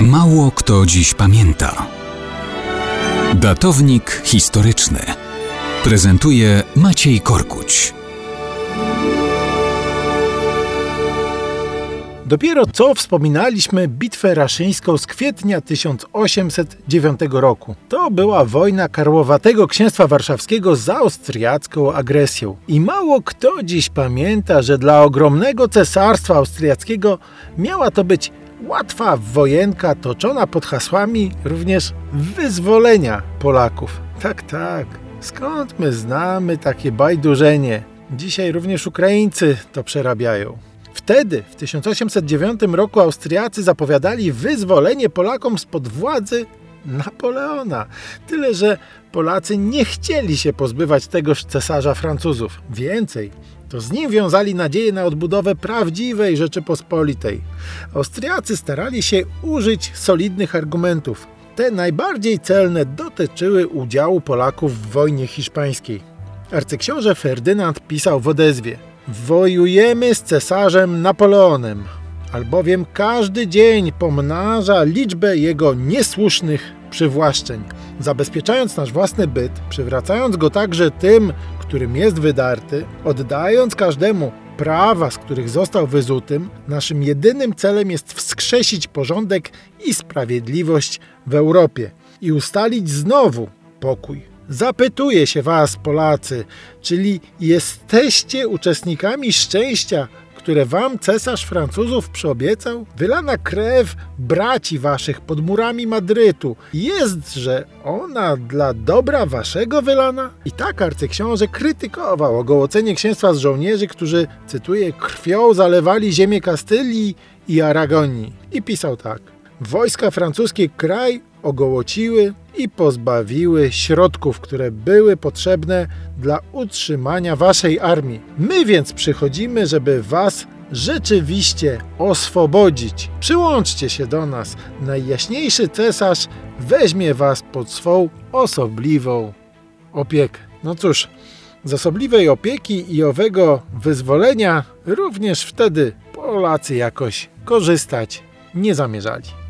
Mało kto dziś pamięta. Datownik historyczny prezentuje Maciej Korkuć. Dopiero co wspominaliśmy bitwę raszyńską z kwietnia 1809 roku. To była wojna Karłowatego Księstwa Warszawskiego z austriacką agresją. I mało kto dziś pamięta, że dla ogromnego cesarstwa austriackiego miała to być łatwa wojenka toczona pod hasłami również wyzwolenia Polaków. Tak, tak. Skąd my znamy takie bajdurzenie? Dzisiaj również Ukraińcy to przerabiają. Wtedy, w 1809 roku, Austriacy zapowiadali wyzwolenie Polakom spod władzy Napoleona. Tyle, że Polacy nie chcieli się pozbywać tegoż cesarza Francuzów. Więcej, to z nim wiązali nadzieję na odbudowę prawdziwej Rzeczypospolitej. Austriacy starali się użyć solidnych argumentów. Te najbardziej celne dotyczyły udziału Polaków w wojnie hiszpańskiej. Arcyksiąże Ferdynand pisał w odezwie Wojujemy z cesarzem Napoleonem, albowiem każdy dzień pomnaża liczbę jego niesłusznych przywłaszczeń, zabezpieczając nasz własny byt, przywracając go także tym, którym jest wydarty, oddając każdemu prawa, z których został wyzutym, naszym jedynym celem jest wskrzesić porządek i sprawiedliwość w Europie i ustalić znowu pokój. Zapytuję się Was, Polacy, czyli jesteście uczestnikami szczęścia, które Wam cesarz Francuzów przyobiecał? Wylana krew braci Waszych pod murami Madrytu, że ona dla dobra Waszego wylana? I tak arcyksiąże krytykował ogołocenie księstwa z żołnierzy, którzy, cytuję, krwią zalewali ziemię Kastylii i Aragonii. I pisał tak. Wojska francuskie kraj ogołociły i pozbawiły środków, które były potrzebne dla utrzymania waszej armii. My więc przychodzimy, żeby was rzeczywiście oswobodzić. Przyłączcie się do nas. Najjaśniejszy cesarz weźmie was pod swą osobliwą opiekę. No cóż, z osobliwej opieki i owego wyzwolenia również wtedy Polacy jakoś korzystać nie zamierzali.